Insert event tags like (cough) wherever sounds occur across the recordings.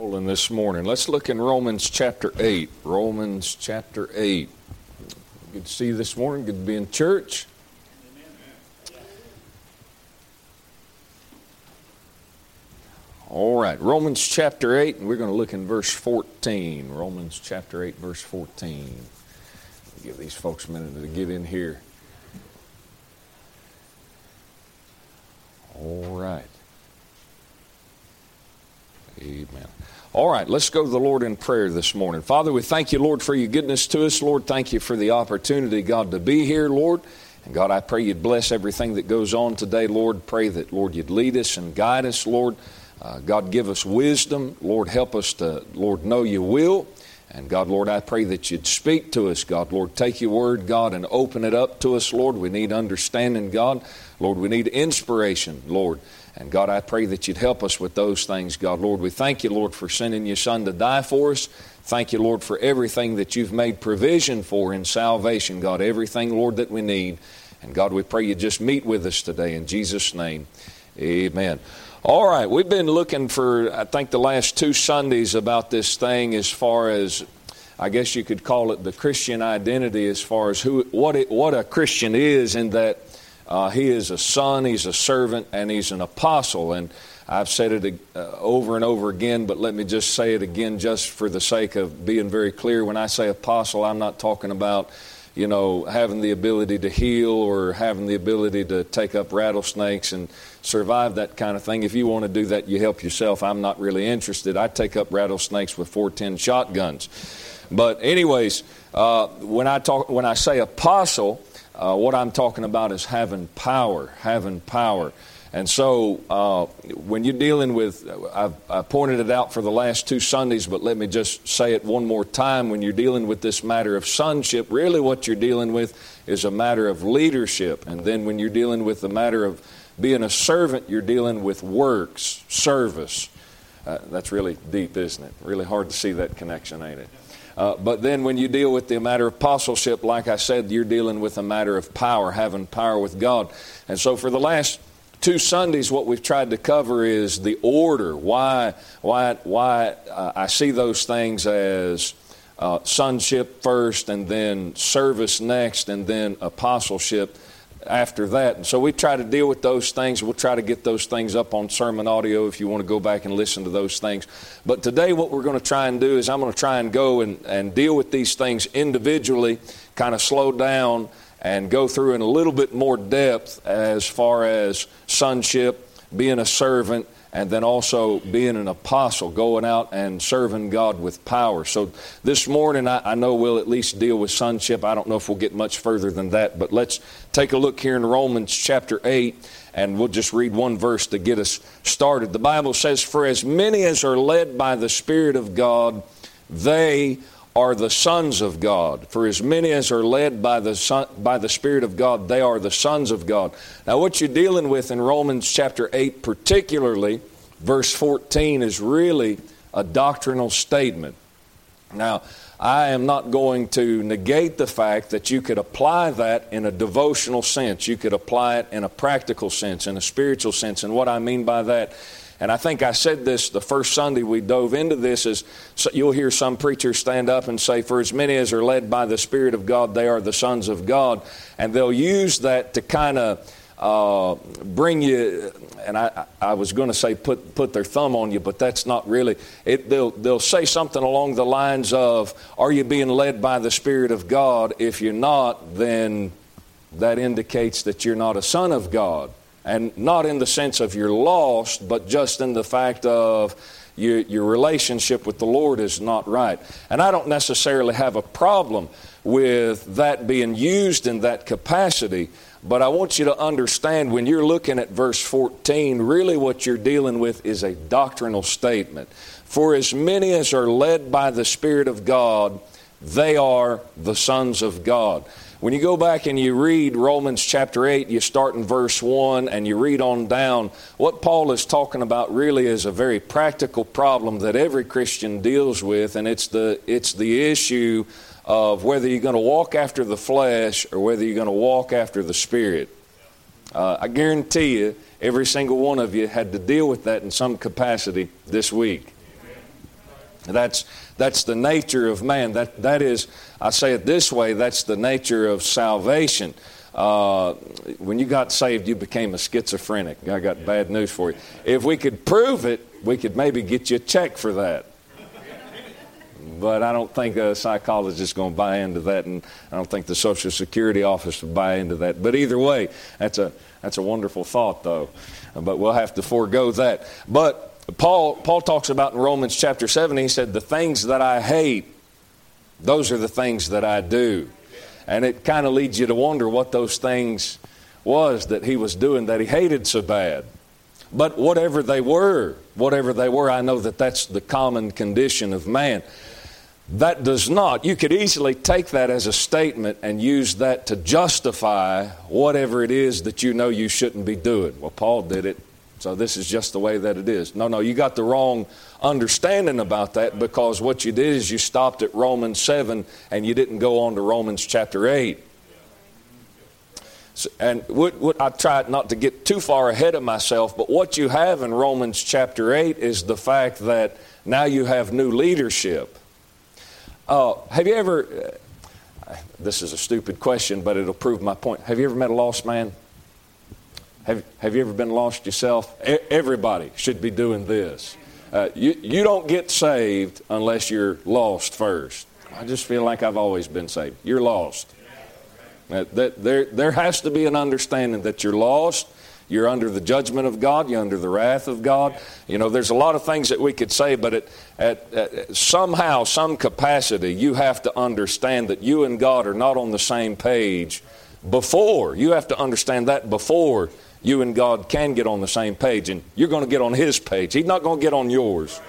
in this morning. Let's look in Romans chapter 8. Romans chapter 8. Good to see you this morning. Good to be in church. All right, Romans chapter 8, and we're going to look in verse 14. Romans chapter 8, verse 14. Give these folks a minute to get in here. All right. Amen. All right, let's go to the Lord in prayer this morning. Father, we thank you, Lord, for your goodness to us. Lord, thank you for the opportunity, God, to be here, Lord. And God, I pray you'd bless everything that goes on today, Lord. Pray that, Lord, you'd lead us and guide us, Lord. Uh, God, give us wisdom. Lord, help us to, Lord, know your will. And God, Lord, I pray that you'd speak to us, God. Lord, take your word, God, and open it up to us, Lord. We need understanding, God. Lord, we need inspiration, Lord. And God, I pray that you'd help us with those things, God. Lord, we thank you, Lord, for sending your Son to die for us. Thank you, Lord, for everything that you've made provision for in salvation, God. Everything, Lord, that we need. And God, we pray you just meet with us today in Jesus' name. Amen. All right, we've been looking for, I think, the last two Sundays about this thing as far as, I guess you could call it the Christian identity, as far as who, what, it, what a Christian is, in that uh, he is a son, he's a servant, and he's an apostle. And I've said it uh, over and over again, but let me just say it again just for the sake of being very clear. When I say apostle, I'm not talking about you know, having the ability to heal or having the ability to take up rattlesnakes and survive that kind of thing. If you want to do that, you help yourself. I'm not really interested. I take up rattlesnakes with 410 shotguns. But anyways, uh, when I talk, when I say apostle, uh, what I'm talking about is having power, having power. And so, uh, when you're dealing with, I've, I pointed it out for the last two Sundays, but let me just say it one more time. When you're dealing with this matter of sonship, really what you're dealing with is a matter of leadership. And then when you're dealing with the matter of being a servant, you're dealing with works, service. Uh, that's really deep, isn't it? Really hard to see that connection, ain't it? Uh, but then when you deal with the matter of apostleship, like I said, you're dealing with a matter of power, having power with God. And so for the last two Sundays, what we've tried to cover is the order. Why, why, why uh, I see those things as uh, sonship first, and then service next, and then apostleship after that. And so we try to deal with those things. We'll try to get those things up on sermon audio if you want to go back and listen to those things. But today, what we're going to try and do is I'm going to try and go and, and deal with these things individually, kind of slow down and go through in a little bit more depth as far as sonship, being a servant, and then also being an apostle, going out and serving God with power. So this morning, I, I, know we'll at least deal with sonship. I don't know if we'll get much further than that, but let's take a look here in Romans chapter 8, and we'll just read one verse to get us started. The Bible says, For as many as are led by the Spirit of God, they are the sons of God. For as many as are led by the, son, by the Spirit of God, they are the sons of God. Now, what you're dealing with in Romans chapter 8, particularly verse 14, is really a doctrinal statement. Now, I am not going to negate the fact that you could apply that in a devotional sense. You could apply it in a practical sense, in a spiritual sense. And what I mean by that and I think I said this the first Sunday we dove into this is so you'll hear some preachers stand up and say, For as many as are led by the Spirit of God, they are the sons of God. And they'll use that to kind of uh, bring you, and I, I was going to say put, put their thumb on you, but that's not really. It, they'll, they'll say something along the lines of, Are you being led by the Spirit of God? If you're not, then that indicates that you're not a son of God and not in the sense of you're lost, but just in the fact of your, your relationship with the Lord is not right. And I don't necessarily have a problem with that being used in that capacity, but I want you to understand when you're looking at verse 14, really what you're dealing with is a doctrinal statement. For as many as are led by the Spirit of God, they are the sons of God. When you go back and you read Romans chapter 8, you start in verse 1 and you read on down, what Paul is talking about really is a very practical problem that every Christian deals with, and it's the, it's the issue of whether you're going to walk after the flesh or whether you're going to walk after the Spirit. Uh, I guarantee you, every single one of you had to deal with that in some capacity this week. That's, that's the nature of man. That, that is, I say it this way, that's the nature of salvation. Uh, when you got saved, you became a schizophrenic. I got bad news for you. If we could prove it, we could maybe get you a check for that. But I don't think a psychologist is going to buy into that, and I don't think the Social Security office would buy into that. But either way, that's a, that's a wonderful thought, though. But we'll have to forego that. But Paul, Paul talks about in Romans chapter 7, he said, The things that I hate, those are the things that I do. And it kind of leads you to wonder what those things was that he was doing that he hated so bad. But whatever they were, whatever they were, I know that that's the common condition of man. That does not, you could easily take that as a statement and use that to justify whatever it is that you know you shouldn't be doing. Well, Paul did it so this is just the way that it is. No, no, you got the wrong understanding about that because what you did is you stopped at Romans 7 and you didn't go on to Romans chapter 8. So, and what, what, I tried not to get too far ahead of myself, but what you have in Romans chapter 8 is the fact that now you have new leadership. Uh, have you ever, uh, this is a stupid question, but it'll prove my point. Have you ever met a lost man? Have, have you ever been lost yourself? E- everybody should be doing this. Uh, you, you don't get saved unless you're lost first. I just feel like I've always been saved. You're lost. Uh, that, there, there has to be an understanding that you're lost. You're under the judgment of God. You're under the wrath of God. You know, there's a lot of things that we could say, but at, at, at somehow, some capacity, you have to understand that you and God are not on the same page before. You have to understand that before you and God can get on the same page, and you're going to get on His page. He's not going to get on yours.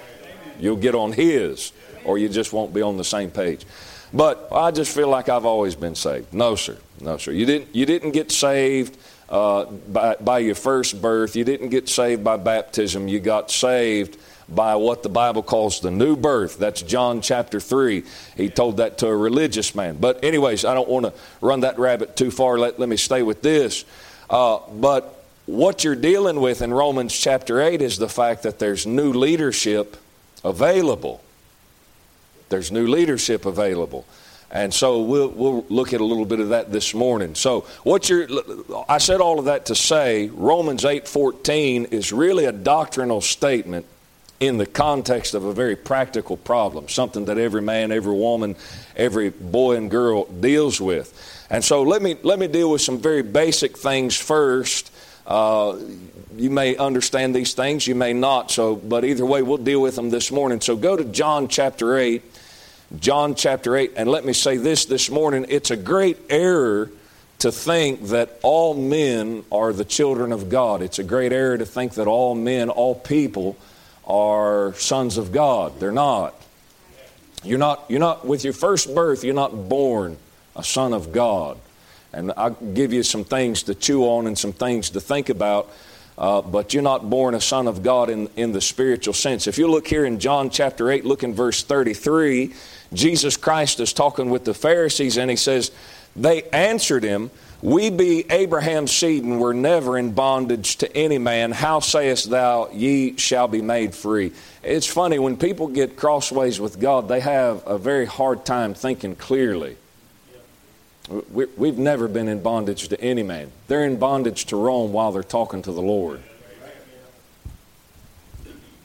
You'll get on His, or you just won't be on the same page. But I just feel like I've always been saved. No, sir. No, sir. You didn't, you didn't get saved uh, by, by your first birth, you didn't get saved by baptism. You got saved by what the Bible calls the new birth. That's John chapter 3. He told that to a religious man. But, anyways, I don't want to run that rabbit too far. Let, let me stay with this. Uh, but what you're dealing with in Romans chapter 8 is the fact that there's new leadership available. There's new leadership available. And so we'll, we'll look at a little bit of that this morning. So what you're, I said all of that to say Romans 8:14 is really a doctrinal statement in the context of a very practical problem, something that every man, every woman, every boy and girl deals with. And so let me let me deal with some very basic things first uh, you may understand these things, you may not. So, but either way, we'll deal with them this morning. So, go to John chapter eight. John chapter eight, and let me say this this morning: it's a great error to think that all men are the children of God. It's a great error to think that all men, all people, are sons of God. They're not. You're not. You're not. With your first birth, you're not born a son of God. And I'll give you some things to chew on and some things to think about. Uh, but you're not born a son of God in, in the spiritual sense. If you look here in John chapter 8, look in verse 33, Jesus Christ is talking with the Pharisees and he says, They answered him, We be Abraham's seed and were never in bondage to any man. How sayest thou, ye shall be made free? It's funny, when people get crossways with God, they have a very hard time thinking clearly. We've never been in bondage to any man. They're in bondage to Rome while they're talking to the Lord.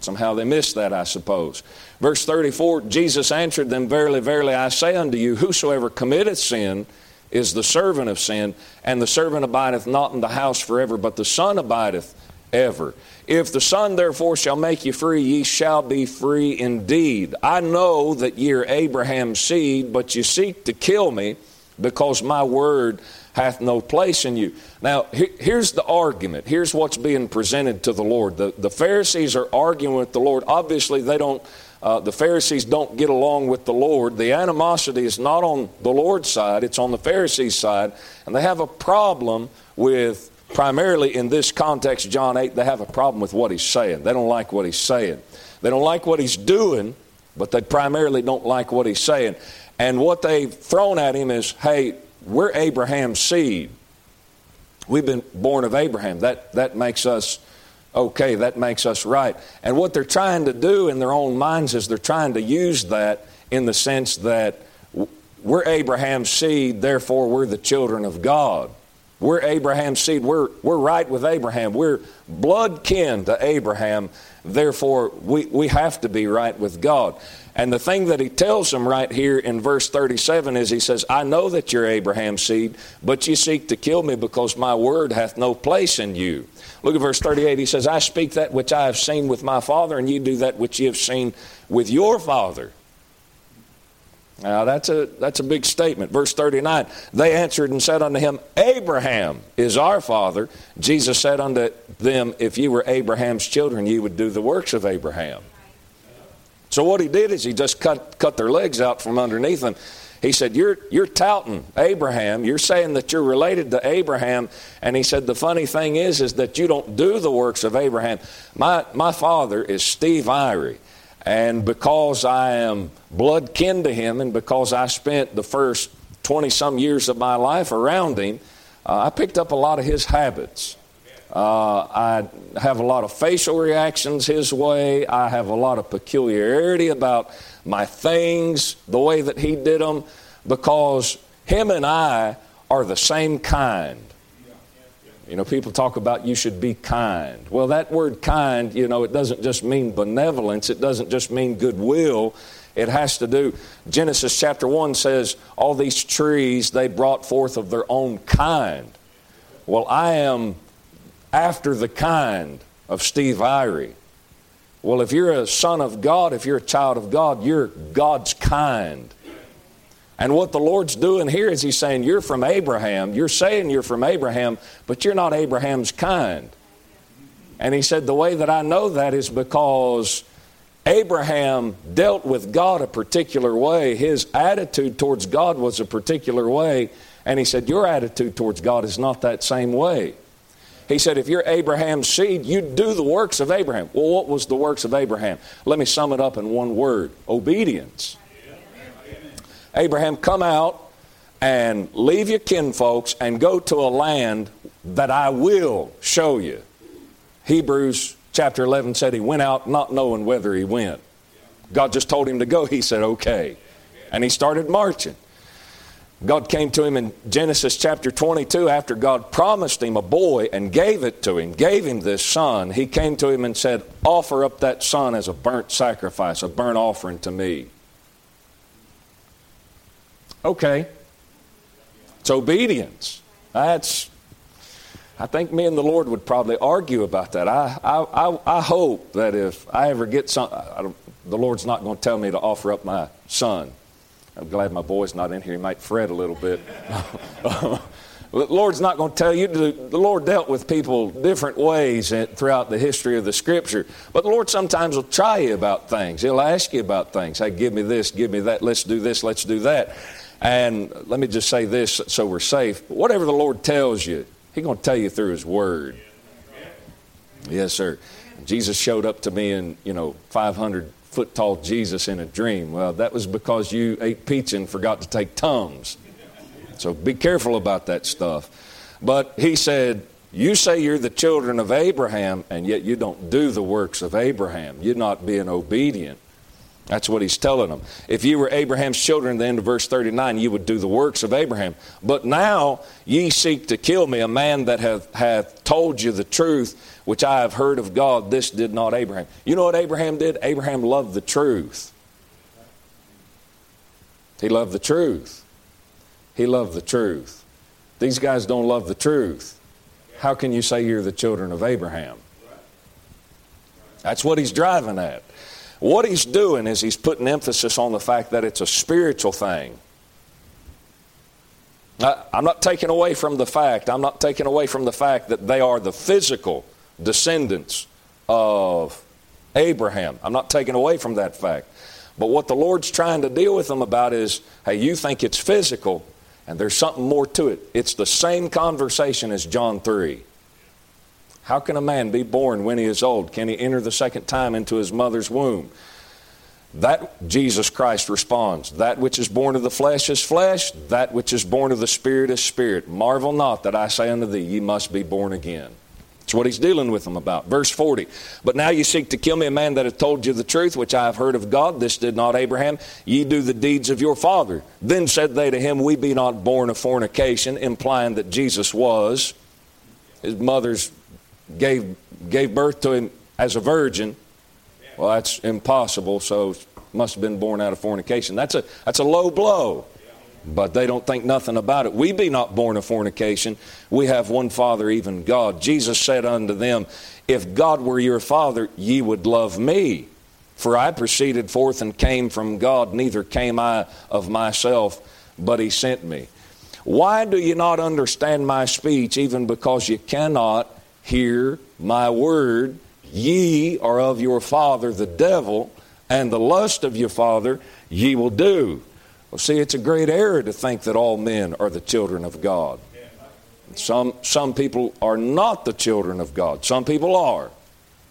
Somehow they missed that, I suppose. Verse 34 Jesus answered them, Verily, verily, I say unto you, whosoever committeth sin is the servant of sin, and the servant abideth not in the house forever, but the Son abideth ever. If the Son therefore shall make you free, ye shall be free indeed. I know that ye are Abraham's seed, but ye seek to kill me because my word hath no place in you. Now, here's the argument. Here's what's being presented to the Lord. The, the Pharisees are arguing with the Lord. Obviously, they don't. Uh, the Pharisees don't get along with the Lord. The animosity is not on the Lord's side, it's on the Pharisees' side. And they have a problem with, primarily in this context, John 8, they have a problem with what he's saying. They don't like what he's saying. They don't like what he's doing, but they primarily don't like what he's saying. And what they've thrown at him is, hey, we're Abraham's seed. We've been born of Abraham. That, that makes us okay, that makes us right. And what they're trying to do in their own minds is they're trying to use that in the sense that we're Abraham's seed, therefore we're the children of God. We're Abraham's seed. We're, we're right with Abraham. We're blood kin to Abraham. Therefore, we, we have to be right with God. And the thing that he tells them right here in verse 37 is he says, I know that you're Abraham's seed, but you seek to kill me because my word hath no place in you. Look at verse 38. He says, I speak that which I have seen with my father, and you do that which you have seen with your father. Now that's a that's a big statement. Verse 39. They answered and said unto him, Abraham is our father. Jesus said unto them, If you were Abraham's children, you would do the works of Abraham. So what he did is he just cut cut their legs out from underneath them he said, You're, you're touting Abraham. You're saying that you're related to Abraham. And he said, The funny thing is, is that you don't do the works of Abraham. My, my father is Steve Irie. And because I am blood kin to him, and because I spent the first 20 some years of my life around him, uh, I picked up a lot of his habits. Uh, I have a lot of facial reactions his way. I have a lot of peculiarity about my things the way that he did them because him and I are the same kind. You know, people talk about you should be kind. Well, that word kind, you know, it doesn't just mean benevolence, it doesn't just mean goodwill. It has to do, Genesis chapter 1 says, all these trees they brought forth of their own kind. Well, I am after the kind of Steve Irie. Well, if you're a son of God, if you're a child of God, you're God's kind. And what the Lord's doing here is He's saying, You're from Abraham. You're saying you're from Abraham, but you're not Abraham's kind. And He said, The way that I know that is because Abraham dealt with God a particular way. His attitude towards God was a particular way. And He said, Your attitude towards God is not that same way. He said, if you're Abraham's seed, you do the works of Abraham. Well, what was the works of Abraham? Let me sum it up in one word obedience. Abraham, come out and leave your kinfolks and go to a land that I will show you. Hebrews chapter 11 said he went out not knowing whether he went. God just told him to go. He said, okay. And he started marching. God came to him in Genesis chapter 22 after God promised him a boy and gave it to him, gave him this son. He came to him and said, Offer up that son as a burnt sacrifice, a burnt offering to me. Okay. It's obedience. That's, I think me and the Lord would probably argue about that. I, I, I, I hope that if I ever get some, the Lord's not going to tell me to offer up my son. I'm glad my boy's not in here. He might fret a little bit. (laughs) the Lord's not going to tell you. The Lord dealt with people different ways throughout the history of the Scripture. But the Lord sometimes will try you about things. He'll ask you about things. Hey, give me this, give me that. Let's do this, let's do that. And let me just say this so we're safe. Whatever the Lord tells you, He's going to tell you through His Word. Yes, sir. Jesus showed up to me in, you know, 500 foot tall Jesus in a dream. Well, that was because you ate pizza and forgot to take Tums. So be careful about that stuff. But he said, You say you're the children of Abraham, and yet you don't do the works of Abraham. You're not being obedient. That's what he's telling them. If you were Abraham's children, then of verse 39, you would do the works of Abraham. But now ye seek to kill me, a man that hath, hath told you the truth, which I have heard of God. This did not Abraham. You know what Abraham did? Abraham loved the truth. He loved the truth. He loved the truth. These guys don't love the truth. How can you say you're the children of Abraham? That's what he's driving at. What he's doing is he's putting emphasis on the fact that it's a spiritual thing. I'm not taking away from the fact, I'm not taking away from the fact that they are the physical descendants of Abraham. I'm not taking away from that fact. But what the Lord's trying to deal with them about is hey, you think it's physical, and there's something more to it. It's the same conversation as John 3. How can a man be born when he is old? Can he enter the second time into his mother's womb? That Jesus Christ responds, That which is born of the flesh is flesh, that which is born of the Spirit is spirit. Marvel not that I say unto thee, Ye must be born again. That's what he's dealing with them about. Verse 40. But now you seek to kill me, a man that hath told you the truth, which I have heard of God. This did not Abraham. Ye do the deeds of your father. Then said they to him, We be not born of fornication, implying that Jesus was. His mother's gave, gave birth to him as a virgin. Well, that's impossible, so must have been born out of fornication. That's a, that's a low blow but they don't think nothing about it. We be not born of fornication. We have one Father, even God. Jesus said unto them, If God were your Father, ye would love me. For I proceeded forth and came from God, neither came I of myself, but He sent me. Why do you not understand my speech, even because you cannot hear my word? Ye are of your father the devil, and the lust of your father ye will do. Well, see, it's a great error to think that all men are the children of God. Some, some people are not the children of God. Some people are.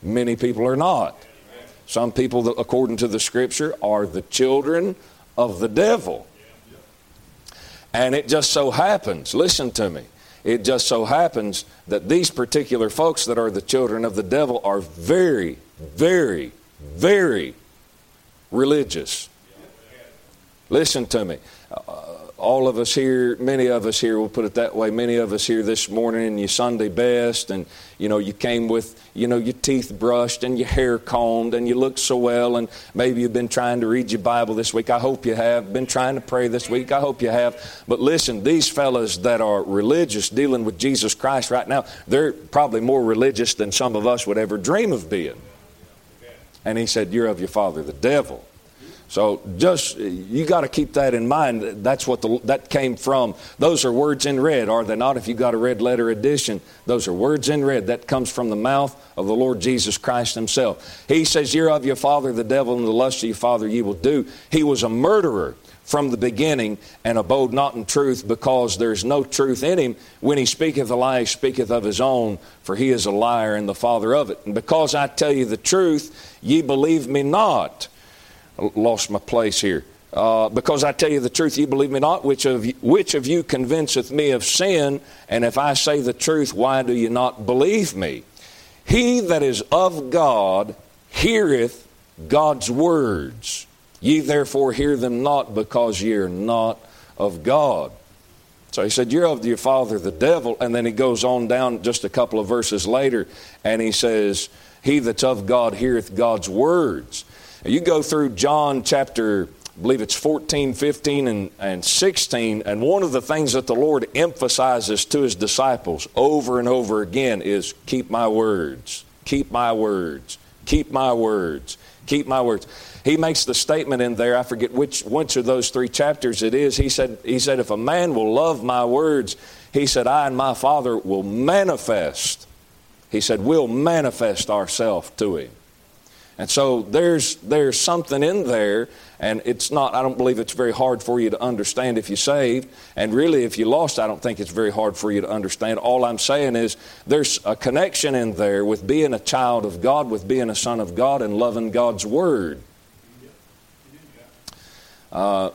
Many people are not. Some people, according to the scripture, are the children of the devil. And it just so happens, listen to me, it just so happens that these particular folks that are the children of the devil are very, very, very religious. Listen to me. Uh, all of us here, many of us here, we'll put it that way, many of us here this morning in your Sunday best, and you know, you came with, you know, your teeth brushed and your hair combed, and you look so well, and maybe you've been trying to read your Bible this week. I hope you have. Been trying to pray this week. I hope you have. But listen, these fellas that are religious, dealing with Jesus Christ right now, they're probably more religious than some of us would ever dream of being. And he said, You're of your father, the devil so just you got to keep that in mind. That's what the, that came from. Those are words in red, are they not? If you got a red letter edition, those are words in red. That comes from the mouth of the Lord Jesus Christ Himself. He says, "You're of your father, the devil, and the lust of your father ye will do." He was a murderer from the beginning and abode not in truth because there's no truth in him. When he speaketh a lie, he speaketh of his own, for he is a liar and the father of it. And because I tell you the truth, ye believe me not lost my place here. Uh, because I tell you the truth, you believe me not. Which of you, which of you convinceth me of sin? And if I say the truth, why do you not believe me? He that is of God heareth God's words. Ye therefore hear them not, because ye are not of God. So he said, You're of your father the devil. And then he goes on down just a couple of verses later, and he says, He that's of God heareth God's words. You go through John chapter, I believe it's 14, 15, and, and 16, and one of the things that the Lord emphasizes to his disciples over and over again is keep my words, keep my words, keep my words, keep my words. He makes the statement in there, I forget which, which of those three chapters it is. He said, he said, If a man will love my words, he said, I and my Father will manifest. He said, We'll manifest ourselves to him. And so there's, there's something in there, and it's not, I don't believe it's very hard for you to understand if you're saved. And really, if you lost, I don't think it's very hard for you to understand. All I'm saying is there's a connection in there with being a child of God, with being a son of God, and loving God's Word. Uh,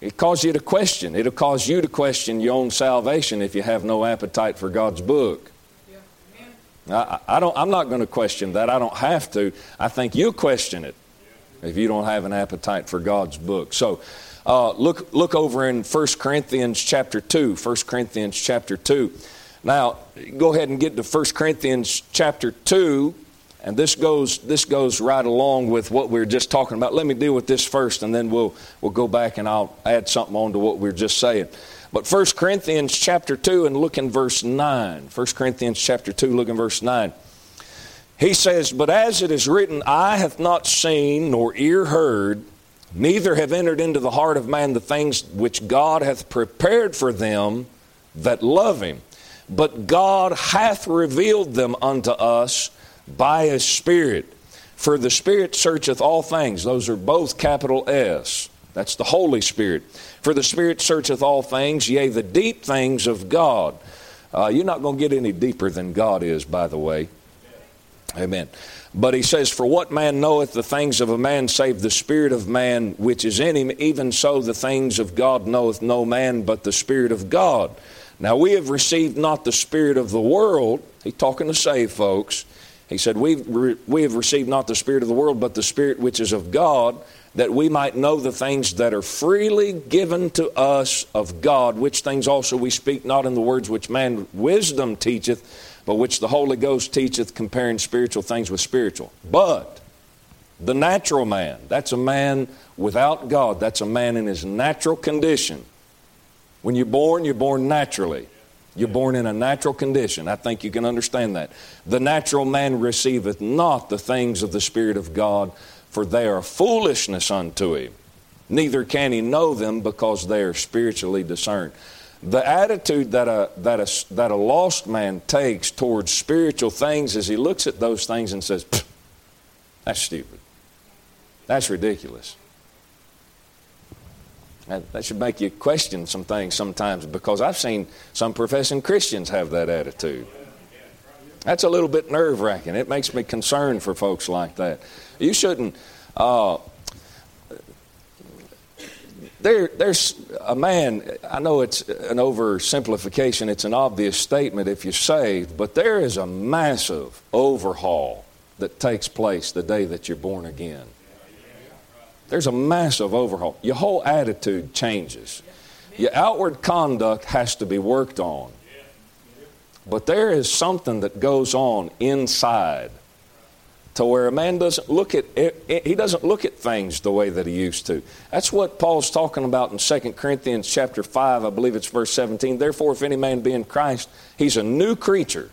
it causes you to question. It'll cause you to question your own salvation if you have no appetite for God's book. I, I don't, I'm not going to question that. I don't have to. I think you'll question it if you don't have an appetite for God's book. So uh, look, look over in 1 Corinthians chapter 2. 1 Corinthians chapter 2. Now, go ahead and get to 1 Corinthians chapter 2. And this goes, this goes right along with what we were just talking about. Let me deal with this first, and then we'll, we'll go back and I'll add something on to what we were just saying. But 1 Corinthians chapter 2 and look in verse 9. 1 Corinthians chapter 2, look in verse 9. He says, But as it is written, Eye hath not seen, nor ear heard, neither have entered into the heart of man the things which God hath prepared for them that love him. But God hath revealed them unto us by his Spirit. For the Spirit searcheth all things. Those are both capital S. That's the Holy Spirit. For the Spirit searcheth all things, yea, the deep things of God. Uh, you're not going to get any deeper than God is, by the way. Amen. But he says, For what man knoweth the things of a man save the Spirit of man which is in him? Even so, the things of God knoweth no man but the Spirit of God. Now we have received not the spirit of the world. He's talking to saved folks. He said, We've re- We have received not the spirit of the world, but the spirit which is of God, that we might know the things that are freely given to us of God, which things also we speak not in the words which man wisdom teacheth, but which the Holy Ghost teacheth, comparing spiritual things with spiritual. But the natural man, that's a man without God, that's a man in his natural condition. When you're born, you're born naturally. You're born in a natural condition. I think you can understand that. The natural man receiveth not the things of the Spirit of God, for they are foolishness unto him. Neither can he know them because they are spiritually discerned. The attitude that a, that, a, that a lost man takes towards spiritual things is he looks at those things and says, That's stupid. That's ridiculous. That should make you question some things sometimes because I've seen some professing Christians have that attitude. That's a little bit nerve wracking. It makes me concerned for folks like that. You shouldn't. Uh, there, there's a man, I know it's an oversimplification, it's an obvious statement if you're saved, but there is a massive overhaul that takes place the day that you're born again. There's a massive overhaul. Your whole attitude changes. Your outward conduct has to be worked on. But there is something that goes on inside to where a man doesn't look at he doesn't look at things the way that he used to. That's what Paul's talking about in 2 Corinthians chapter 5, I believe it's verse 17. Therefore if any man be in Christ, he's a new creature.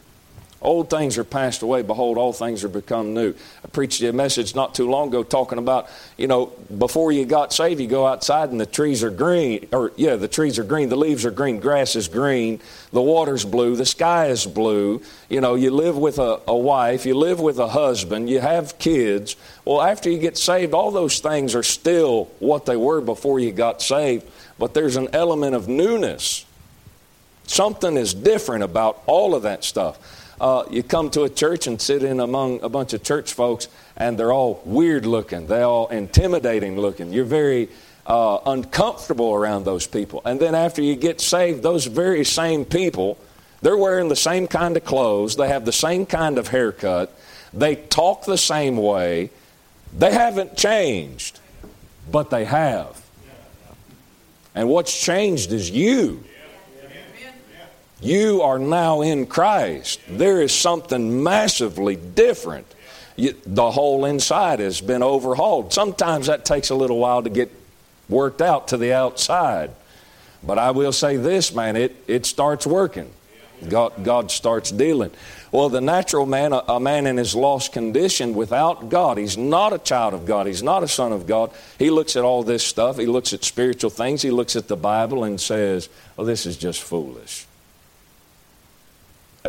Old things are passed away. Behold, all things are become new. I preached a message not too long ago talking about, you know, before you got saved, you go outside and the trees are green. Or, yeah, the trees are green. The leaves are green. Grass is green. The water's blue. The sky is blue. You know, you live with a, a wife. You live with a husband. You have kids. Well, after you get saved, all those things are still what they were before you got saved. But there's an element of newness. Something is different about all of that stuff. Uh, you come to a church and sit in among a bunch of church folks, and they're all weird looking, they're all intimidating looking. You're very uh, uncomfortable around those people. And then after you get saved, those very same people, they're wearing the same kind of clothes, they have the same kind of haircut, they talk the same way. They haven't changed, but they have. And what's changed is you. You are now in Christ. There is something massively different. You, the whole inside has been overhauled. Sometimes that takes a little while to get worked out to the outside. But I will say this, man, it, it starts working. God, God starts dealing. Well, the natural man, a, a, man in his lost condition without God, he's not a child of God. He's not a son of God. He looks at all this stuff. He looks at spiritual things. He looks at the Bible and says, well, this is just foolish.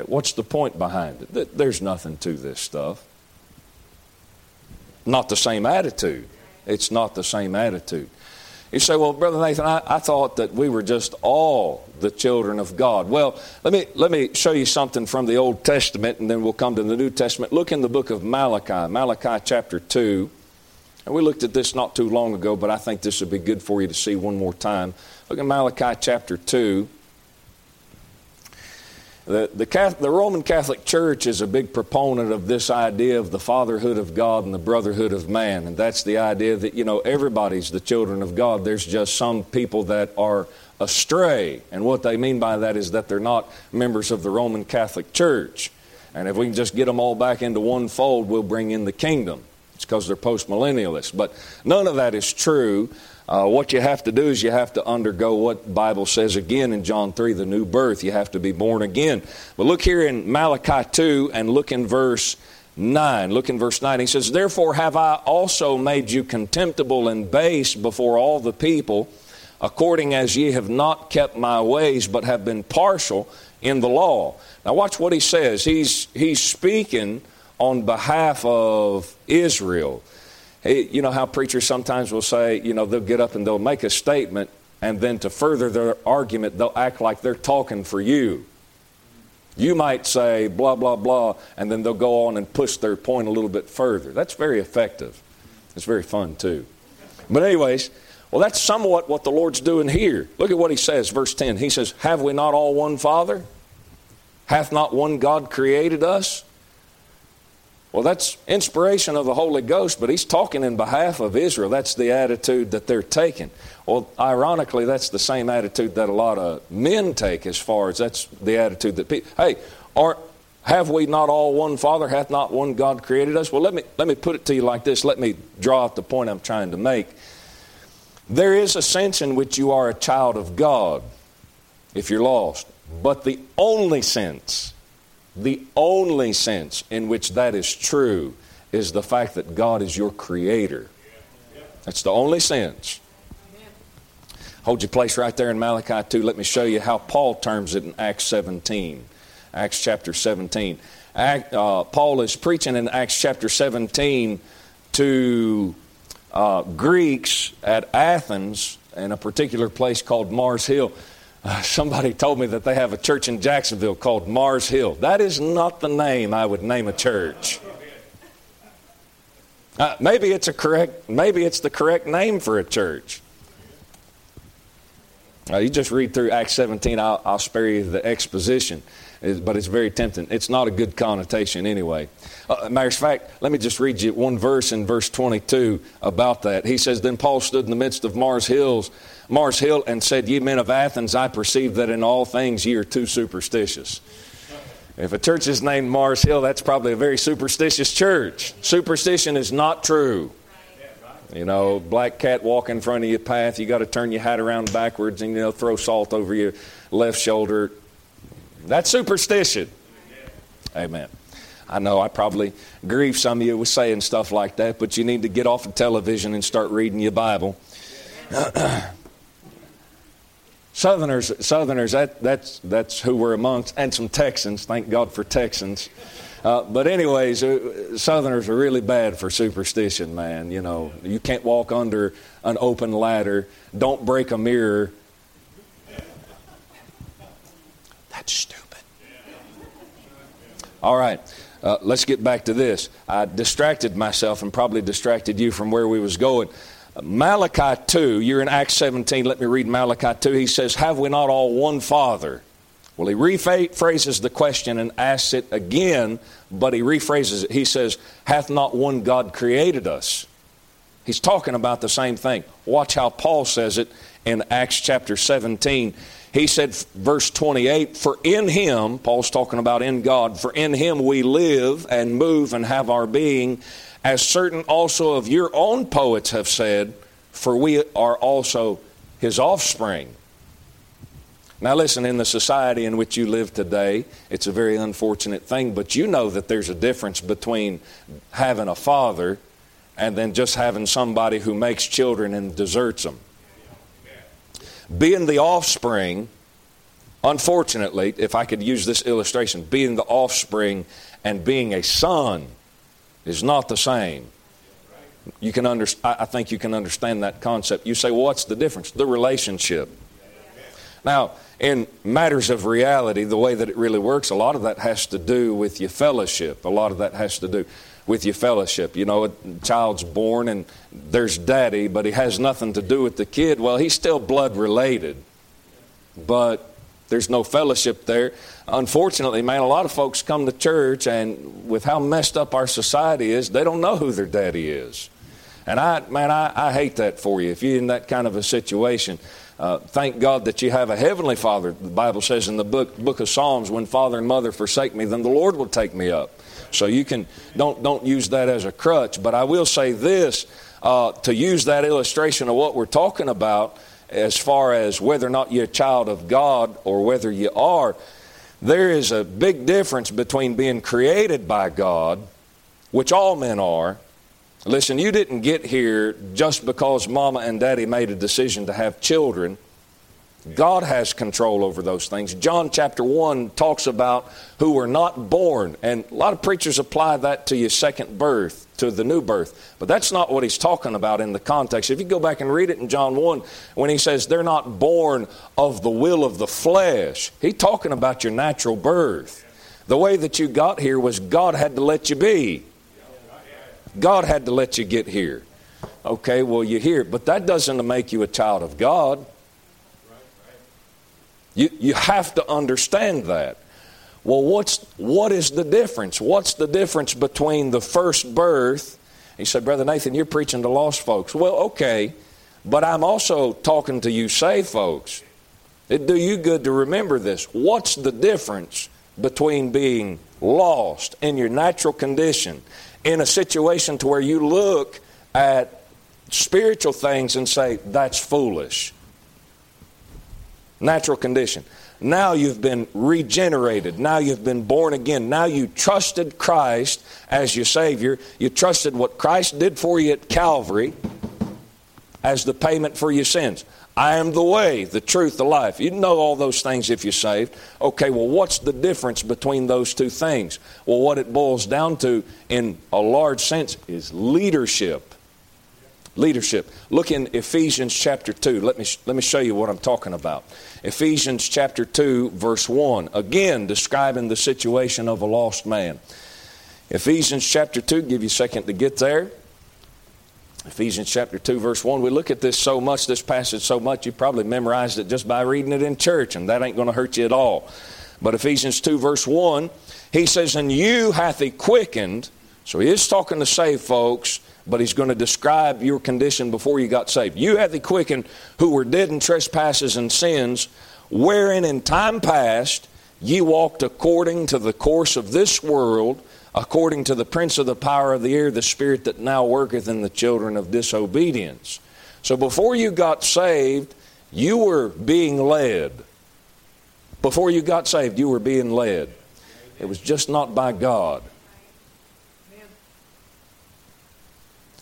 What's the point behind it? There's nothing to this stuff. Not the same attitude. It's not the same attitude. You say, well, Brother Nathan, I, I, thought that we were just all the children of God. Well, let me, let me show you something from the Old Testament, and then we'll come to the New Testament. Look in the book of Malachi, Malachi chapter 2. And we looked at this not too long ago, but I think this would be good for you to see one more time. Look at Malachi chapter 2. The, the, Catholic, the, Roman Catholic Church is a big proponent of this idea of the fatherhood of God and the brotherhood of man. And that's the idea that, you know, everybody's the children of God. There's just some people that are astray. And what they mean by that is that they're not members of the Roman Catholic Church. And if we can just get them all back into one fold, we'll bring in the kingdom. It's because they're postmillennialists. But none of that is true. Uh, what you have to do is you have to undergo what the Bible says again in John 3, the new birth. You have to be born again. But look here in Malachi 2 and look in verse 9. Look in verse 9. He says, Therefore have I also made you contemptible and base before all the people, according as ye have not kept my ways, but have been partial in the law. Now watch what he says. He's, he's speaking on behalf of Israel you know how preachers sometimes will say, you know, they'll get up and they'll make a statement, and then to further their argument, they'll act like they're talking for you. You might say blah, blah, blah, and then they'll go on and push their point a little bit further. That's very effective. It's very fun, too. But, anyways, Well, that's somewhat what the Lord's doing here. Look at what he says, verse 10. He says, Have we not all one Father? Hath not one God created us? Well, that's inspiration of the Holy Ghost, but he's talking in behalf of Israel. That's the attitude that they're taking. Well, ironically, that's the same attitude that a lot of men take as far as that's the attitude that people, hey, are, have we not all one Father? Hath not one God created us? Well, let me, let me put it to you like this. Let me draw out the point I'm trying to make. There is a sense in which you are a child of God if you're lost, but the only sense the only sense in which that is true is the fact that God is your creator. That's the only sense. Hold your place right there in Malachi 2. Let me show you how Paul terms it in Acts 17. Acts chapter 17. Act, uh, Paul is preaching in Acts chapter 17 to uh, Greeks at Athens in a particular place called Mars Hill. Uh, somebody told me that they have a church in Jacksonville called Mars Hill. That is not the name I would name a church. Uh, maybe it's a correct. Maybe it's the correct name for a church. Uh, you just read through Acts 17. I'll, I'll spare you the exposition, but it's very tempting. It's not a good connotation anyway. Uh, matter of fact, let me just read you one verse in verse 22 about that. He says, "Then Paul stood in the midst of Mars Hills." Mars Hill and said, Ye men of Athens, I perceive that in all things ye are too superstitious. If a church is named Mars Hill, that's probably a very superstitious church. Superstition is not true. You know, black cat walk in front of your path, you got to turn your hat around backwards and, you know, throw salt over your left shoulder. That's superstition. Amen. I know I probably grieve some of you with saying stuff like that, but you need to get off of television and start reading your Bible. (clears throat) Southerners, Southerners, that, that's, that's who we're amongst, and some Texans. Thank God for Texans. Uh, but anyways, uh, Southerners are really bad for superstition, man. You know, you can't walk under an open ladder. Don't break a mirror. That's stupid. All right, uh, let's get back to this. I distracted myself and probably distracted you from where we was going. Malachi 2, you're in Acts 17, let me read Malachi 2. He says, Have we not all one Father? Well, he rephrases the question and asks it again, but he rephrases it. He says, Hath not one God created us? He's talking about the same thing. Watch how Paul says it in Acts chapter 17. He said, verse 28, For in him, Paul's talking about in God, for in him we live and move and have our being as certain also of your own poets have said, for we are also his offspring. Now, listen, in the society in which you live today, it's a very unfortunate thing, but you know that there's a difference between having a father and then just having somebody who makes children and deserts them. Being the offspring, unfortunately, if I could use this illustration, being the offspring and being a son is not the same. You can under, I think you can understand that concept. You say, well, what's the difference? The relationship. Now, in matters of reality, the way that it really works, a lot of that has to do with your fellowship. A lot of that has to do with your fellowship. You know, a child's born and there's daddy, but he has nothing to do with the kid. Well, he's still blood related, but there's no fellowship there unfortunately, man, a lot of folks come to church, and with how messed up our society is, they don't know who their daddy is. And I, man, I, I hate that for you. If you're in that kind of a situation, uh, thank God that you have a heavenly Father. The Bible says in the book, book of Psalms, when father and mother forsake me, then the Lord will take me up. So you can don't don't use that as a crutch. But I will say this uh, to use that illustration of what we're talking about, as far as whether or not you're a child of God or whether you are. There is a big difference between being created by God, which all men are. Listen, you didn't get here just because mama and daddy made a decision to have children. God has control over those things. John chapter 1 talks about who were not born, and a lot of preachers apply that to your second birth to the new birth. But that's not what he's talking about in the context. If you go back and read it in John 1, when he says they're not born of the will of the flesh, he's talking about your natural birth. The way that you got here was God had to let you be. God had to let you get here. Okay, well, you're here, but that doesn't make you a child of God. You, you have to understand that. Well, what's, what is the difference? What's the difference between the first birth? He said, Brother Nathan, you're preaching to lost folks. Well, okay, but I'm also talking to you saved folks. It do you good to remember this. What's the difference between being lost in your natural condition in a situation to where you look at spiritual things and say, that's foolish? Natural condition. Now you've been regenerated. Now you've been born again. Now you trusted Christ as your Savior. You trusted what Christ did for you at Calvary as the payment for your sins. I am the way, the truth, the life. You know all those things if you're saved. Okay, well, what's the difference between those two things? Well, what it boils down to, in a large sense, is leadership. Leadership. Look in Ephesians chapter 2. Let me, let me show you what I'm talking about. Ephesians chapter 2, verse 1. Again, describing the situation of a lost man. Ephesians chapter 2, give you a second to get there. Ephesians chapter 2, verse 1. We look at this so much, this passage so much, you probably memorized it just by reading it in church, and that ain't going to hurt you at all. But Ephesians 2, verse 1, he says, And you hath he quickened. So he is talking to saved folks, but he's going to describe your condition before you got saved. You hath the quickened who were dead in trespasses and sins, wherein in time past ye walked according to the course of this world according to the prince of the power of the air, the spirit that now worketh in the children of disobedience. So before you got saved, you were being led. Before you got saved, you were being led. It was just not by God.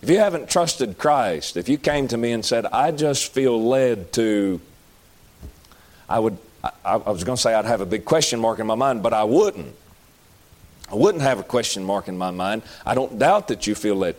If you haven't trusted Christ, if you came to me and said, I just feel led to, I would, I, I was going to say I'd have a big question mark in my mind, but I wouldn't. I wouldn't have a question mark in my mind. I don't doubt that you feel that.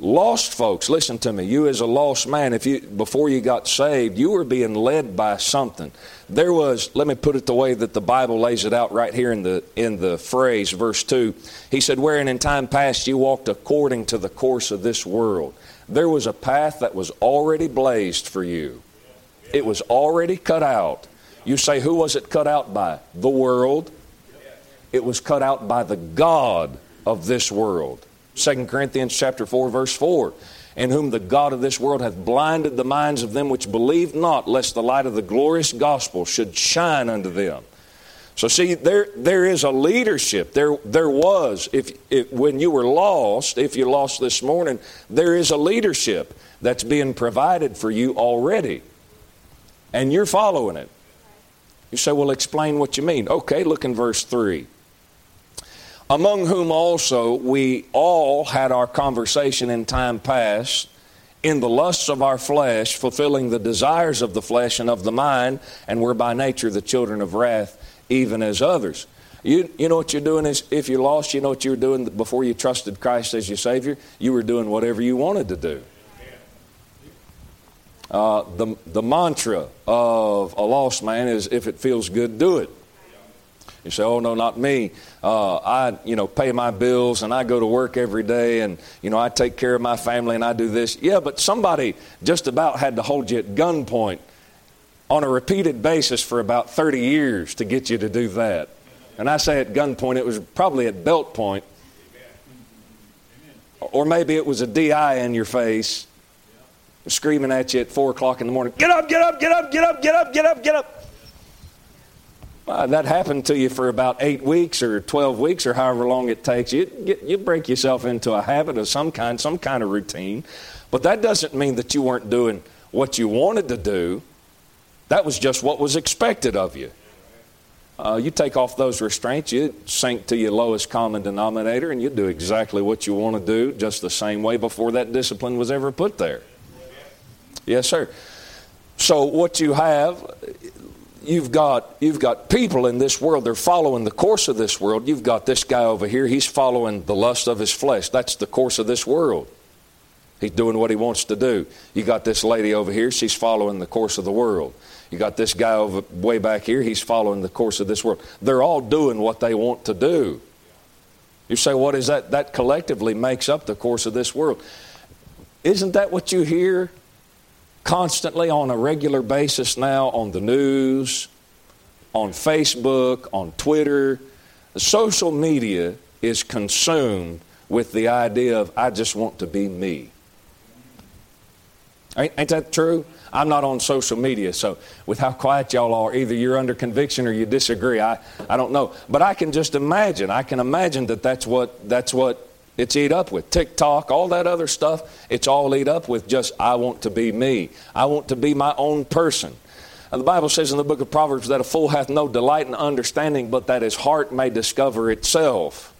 Lost folks, listen to me. You as a lost man, if you before you got saved, you were being led by something. There was, let me put it the way that the Bible lays it out right here in the in the phrase, verse two. He said, Wherein in time past you walked according to the course of this world. There was a path that was already blazed for you. It was already cut out. You say, who was it cut out by? The world, it was cut out by the God of this world. 2 Corinthians chapter 4 verse 4 in whom the God of this world hath blinded the minds of them which believe not, lest the light of the glorious gospel should shine unto them. So see, there there is a leadership. There there was if, if when you were lost, if you lost this morning, there is a leadership that's being provided for you already, and you're following it. You say, "Well, explain what you mean." Okay, look in verse three among whom also we all had our conversation in time past in the lusts of our flesh, fulfilling the desires of the flesh and of the mind, and were by nature the children of wrath, even as others. You, you know what you're doing is if you're lost, you know what you were doing before you trusted Christ as your Savior? You were doing whatever you wanted to do. Uh, the, the mantra of a lost man is if it feels good, do it. You say, "Oh no, not me. Uh, I, you know, pay my bills and I go to work every day, and you know, I take care of my family and I do this." Yeah, but somebody just about had to hold you at gunpoint on a repeated basis for about 30 years to get you to do that. And I say at gunpoint, it was probably at belt point, or maybe it was a DI in your face, screaming at you at four o'clock in the morning. Get up! Get up! Get up! Get up! Get up! Get up! Get up! Uh, that happened to you for about eight weeks or 12 weeks or however long it takes, you, get, you break yourself into a habit of some kind, some kind of routine. But that doesn't mean that you weren't doing what you wanted to do. That was just what was expected of you. Uh, you take off those restraints, you sink to your lowest common denominator, and you do exactly what you want to do just the same way before that discipline was ever put there. Yes, sir. So, what you have you've got you've got people in this world. They're following the course of this world. You've got this guy over here. He's following the lust of his flesh. That's the course of this world. He's doing what he wants to do. You got this lady over here. She's following the course of the world. You got this guy over way back here. He's following the course of this world. They're all doing what they want to do. You say what is that? That collectively makes up the course of this world. Isn't that what you hear constantly on a regular basis now on the news, on Facebook, on Twitter? Social media is consumed with the idea of, I just want to be me. Ain't, ain't that true? I'm not on social media, so with how quiet y'all are, either you're under conviction or you disagree. I, I don't know. But I can just imagine. I can imagine that that's what, that's what it's eat up with. TikTok, all that other stuff, it's all eat up with just, I want to be me. I want to be my own person. And the Bible says in the book of Proverbs that a fool hath no delight in understanding, but that his heart may discover itself.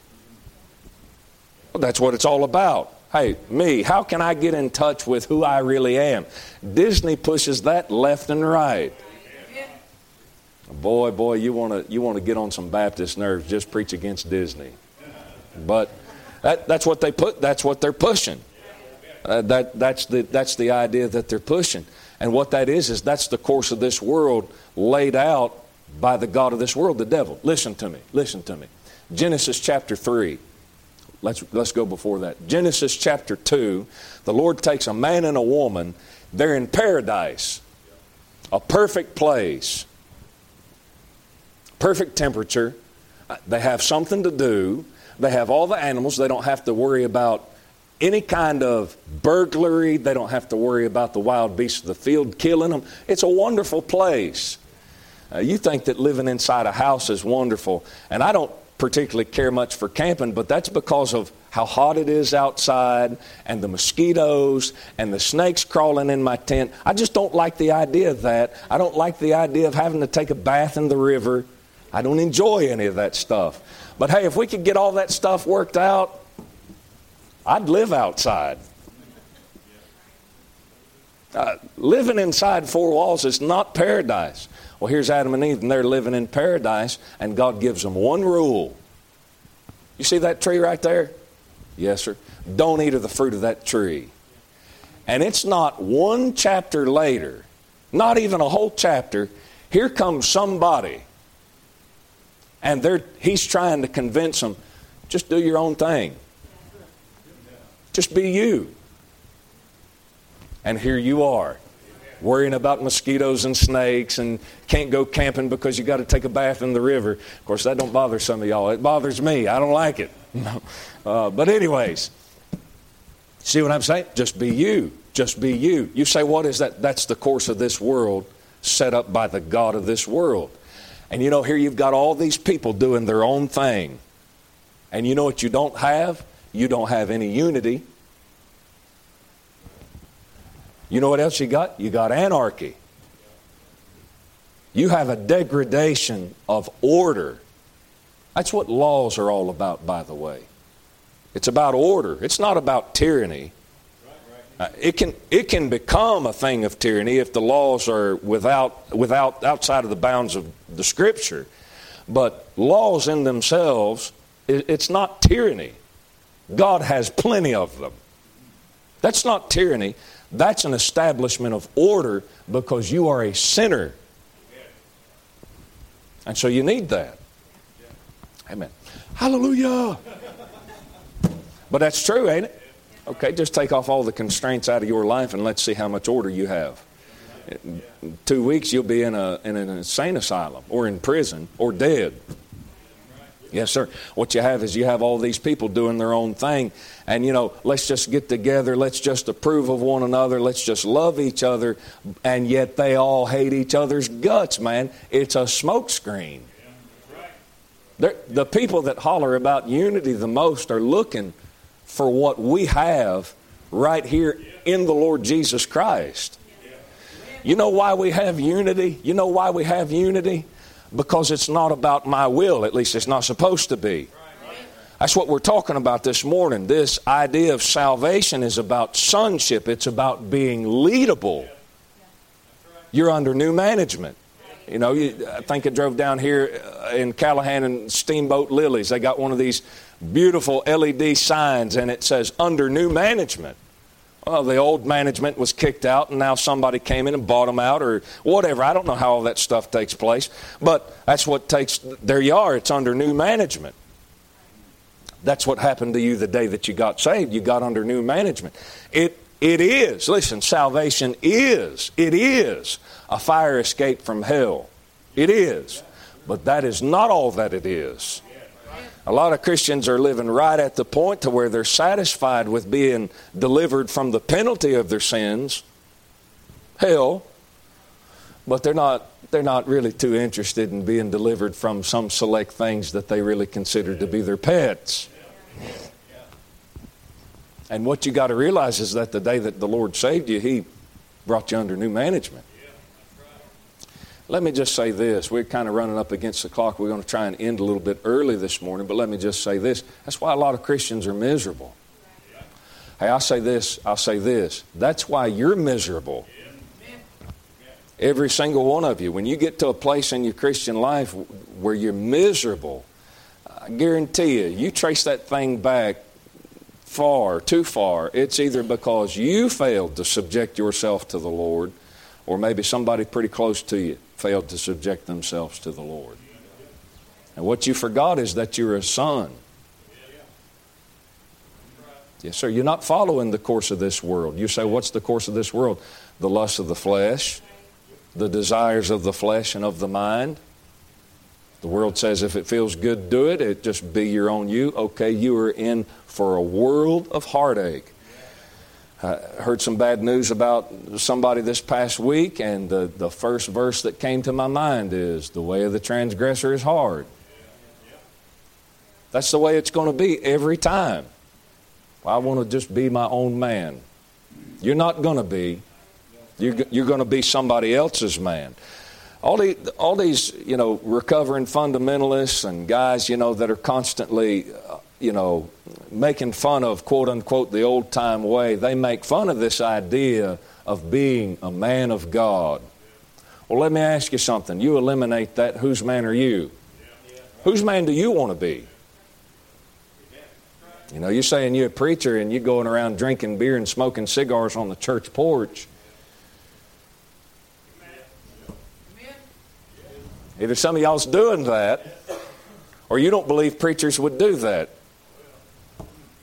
Well, that's what it's all about. Hey, me, how can I get in touch with who I really am? Disney pushes that left and right. Boy, boy, you want to you want to get on some Baptist nerves, just preach against Disney. But that, that's what they put. That's what they're pushing. Uh, that, that's, the, that's the idea that they're pushing. And what that is, is that's the course of this world laid out by the God of this world, the devil. Listen to me. Listen to me. Genesis chapter 3. Let's, let's go before that. Genesis chapter 2, the Lord takes a man and a woman. They're in paradise, a perfect place, perfect temperature. Uh, they have something to do. They have all the animals. They don't have to worry about any kind of burglary. They don't have to worry about the wild beasts of the field killing them. It's a wonderful place. Uh, you think that living inside a house is wonderful, and I don't particularly care much for camping, but that's because of how hot it is outside and the mosquitoes and the snakes crawling in my tent. I just don't like the idea of that. I don't like the idea of having to take a bath in the river. I don't enjoy any of that stuff. But hey, if we could get all that stuff worked out, I'd live outside. Uh, living inside four walls is not paradise. Well, here's Adam and Eve, and they're living in paradise, and God gives them one rule. You see that tree right there? Yes, sir. Don't eat of the fruit of that tree. And it's not one chapter later, not even a whole chapter, here comes somebody and they're, he's trying to convince them just do your own thing. Just be you. And here you are, worrying about mosquitoes and snakes and can't go camping because you got to take a bath in the river. Of course, that don't bother some of y'all. It bothers me. I don't like it. (laughs) uh, but anyways, see what I'm saying? Just be you. Just be you. You say, what is that? That's the course of this world set up by the God of this world. And you know, here you've got all these people doing their own thing. And you know what you don't have? You don't have any unity. You know what else you got? You got anarchy. You have a degradation of order. That's what laws are all about, by the way. It's about order, it's not about tyranny. Uh, it can it can become a thing of tyranny if the laws are without without outside of the bounds of the Scripture, but laws in themselves it, it's not tyranny. God has plenty of them. That's not tyranny. That's an establishment of order because you are a sinner, and so you need that. Amen. Hallelujah. But that's true, ain't it? Okay, just take off all the constraints out of your life and let's see how much order you have. In two weeks, you'll be in, a, in an insane asylum or in prison or dead. Yes, sir. What you have is you have all these people doing their own thing, and you know, let's just get together, let's just approve of one another, let's just love each other, and yet they all hate each other's guts, man. It's a smokescreen. The people that holler about unity the most are looking for what we have right here in the Lord Jesus Christ. You know why we have unity? You know why we have unity? Because it's not about my will, at least it's not supposed to be. That's what we're talking about this morning. This idea of salvation is about sonship, it's about being leadable. You're under new management. You know, you, I think I drove down here uh, in Callahan and Steamboat Lilies. They got one of these beautiful LED signs and it says under new management. Well, the old management was kicked out and now somebody came in and bought them out or whatever. I don't know how all that stuff takes place, but that's what takes, there you are, it's under new management. That's what happened to you the day that you got saved. You got under new management. It It is. Listen, salvation is. It is a fire escape from hell. It is. But that is not all that it is. A lot of Christians are living right at the point to where they're satisfied with being delivered from the penalty of their sins, hell, but they're not they're not really too interested in being delivered from some select things that they really consider to be their pets. And what you got to realize is that the day that the Lord saved you, He brought you under new management. Let me just say this. We're kind of running up against the clock. We're going to try and end a little bit early this morning, but let me just say this. That's why a lot of Christians are miserable. Hey, I'll say this. I'll say this. That's why you're miserable. Every single one of you. When you get to a place in your Christian life where you're miserable, I guarantee you, you trace that thing back far, too far. It's either because you failed to subject yourself to the Lord, or maybe somebody pretty close to you failed to subject themselves to the Lord. And what you forgot is that you're a son. Yes, sir. You're not following the course of this world. You say, What's the course of this world? The lust of the flesh, the desires of the flesh and of the mind. The world says if it feels good, do it. It just be your own you. Okay, you are in for a world of heartache. I heard some bad news about somebody this past week, and the, the first verse that came to my mind is The way of the transgressor is hard. That's the way it's going to be every time. I want to just be my own man. You're not going to be. You're, you're going to be somebody else's man. All, the, all these, you know, recovering fundamentalists and guys, you know, that are constantly uh, you know, making fun of quote unquote the old time way. They make fun of this idea of being a man of God. Well, let me ask you something. You eliminate that, whose man are you? Whose man do you want to be? You know, you're saying you're a preacher and you're going around drinking beer and smoking cigars on the church porch. Either some of y'all's doing that, or you don't believe preachers would do that.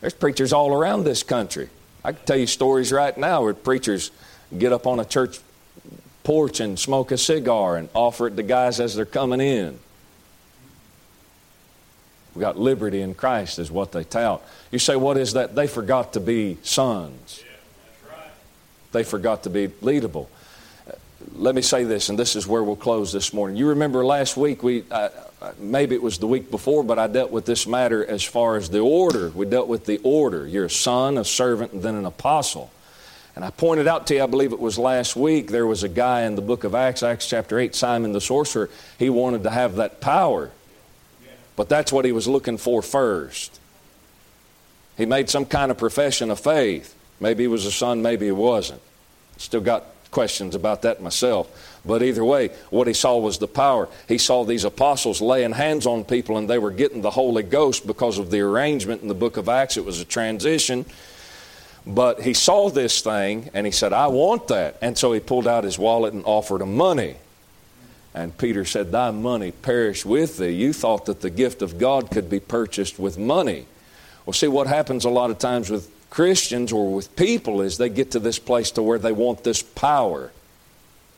There's preachers all around this country. I can tell you stories right now where preachers get up on a church porch and smoke a cigar and offer it to guys as they're coming in. We got liberty in Christ, is what they tout. You say, what is that? They forgot to be sons. They forgot to be leadable. Let me say this, and this is where we'll close this morning. You remember last week we Uh, maybe it was the week before, but I dealt with this matter as far as the order. We dealt with the order. You're a son, a servant, and then an apostle. And I pointed out to you, I believe it was last week, there was a guy in the book of Acts, Acts chapter 8, Simon the sorcerer. He wanted to have that power. But that's what he was looking for first. He made some kind of profession of faith. Maybe he was a son, maybe he wasn't. Still got questions about that myself. But either way, what he saw was the power. He saw these apostles laying hands on people and they were getting the Holy Ghost because of the arrangement in the book of Acts. It was a transition. But he saw this thing and he said, I want that. And so he pulled out his wallet and offered him money. And Peter said, Thy money perish with thee. You thought that the gift of God could be purchased with money. Well, see, what happens a lot of times with Christians or with people is they get to this place to where they want this power.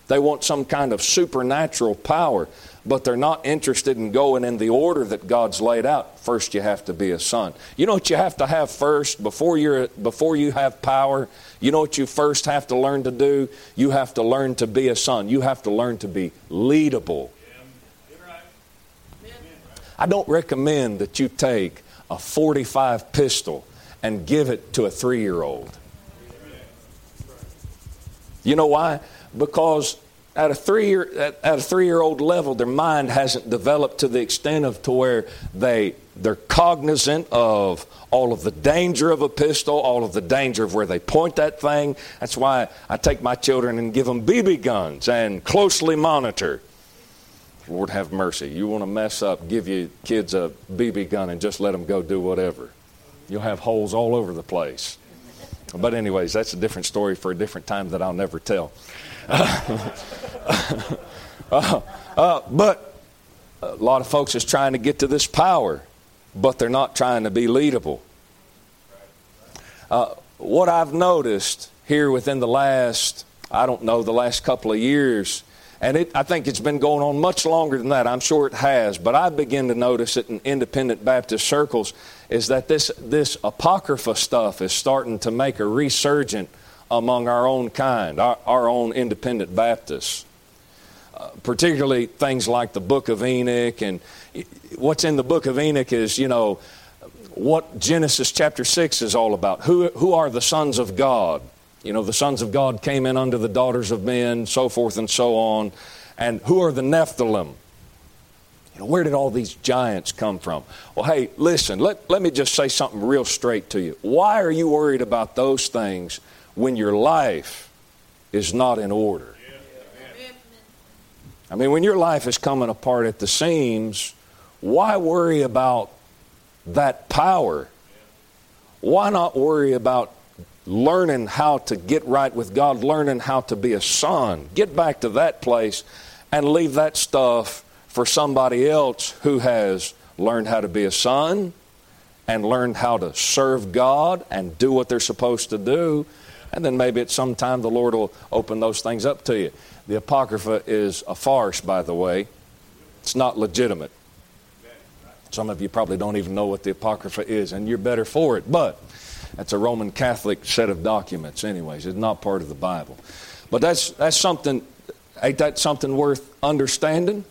They want some kind of supernatural power, but they're not interested in going in the order that God's laid out. First, you have to be a son. You know what you have to have first before you're before you have power. You know what you first have to learn to do. You have to learn to be a son. You have to learn to be leadable. I don't recommend that you take a 45 pistol and give it to a three year old. You know why? Because at a three year at, at a three year old level, their mind hasn't developed to the extent of to where they they're cognizant of all of the danger of a pistol, all of the danger of where they point that thing. That's why I take my children and give them BB guns and closely monitor. Lord have mercy. You want to mess up, give your kids a BB gun and just let them go do whatever. You'll have holes all over the place. But, anyways, that's a different story for a different time that I'll never tell. Uh, (laughs) uh, but a lot of folks is trying to get to this power, but they're not trying to be leadable. Uh, what I've noticed here within the last, I don't know, the last couple of years. And it, I think it's been going on much longer than that. I'm sure it has. But I begin to notice it in independent Baptist circles is that this, this Apocrypha stuff is starting to make a resurgent among our own kind, our, our own independent Baptists. Uh, particularly things like the book of Enoch. And what's in the book of Enoch is, you know, what Genesis chapter 6 is all about. Who, who are the sons of God? You know, the sons of God came in unto the daughters of men, so forth and so on. And who are the Nephilim? You know, where did all these giants come from? Well, hey, listen, let, let me just say something real straight to you. Why are you worried about those things when your life is not in order? I mean, when your life is coming apart at the seams, why worry about that power? Why not worry about learning how to get right with God, learning how to be a son? Get back to that place and leave that stuff for somebody else who has learned how to be a son and learned how to serve God and do what they're supposed to do. And then maybe at some time the Lord will open those things up to you. The Apocrypha is a farce, by the way. It's not legitimate. Some of you probably don't even know what the Apocrypha is, and you're better for it. But that's a Roman Catholic set of documents, anyways. It's not part of the Bible. But that's, that's something, ain't that something worth understanding?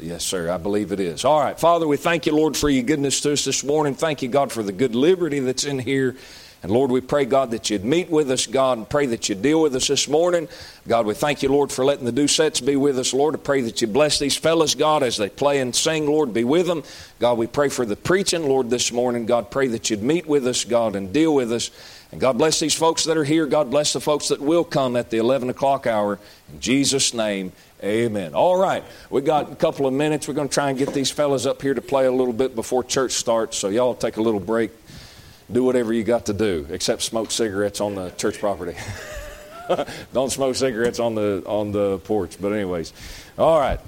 Yes, sir, I believe it is. All right, Father, we thank you, Lord, for your goodness to us this morning. Thank you, God, for the good liberty that's in here. And Lord, we pray, God, that you'd meet with us, God, and pray that you'd deal with us this morning. God, we thank you, Lord, for letting the Doucettes be with us, Lord. I pray that you bless these fellas, God, as they play and sing, Lord, be with them. God, we pray for the preaching, Lord, this morning. God, pray that you'd meet with us, God, and deal with us. And God bless these folks that are here. God bless the folks that will come at the 11 o'clock hour. In Jesus' name, amen. All right, we got a couple of minutes. We're going to try and get these fellas up here to play a little bit before church starts. So y'all take a little break do whatever you got to do, except smoke cigarettes on the church property. (laughs) Don't smoke cigarettes on the on the porch. But anyways, all right.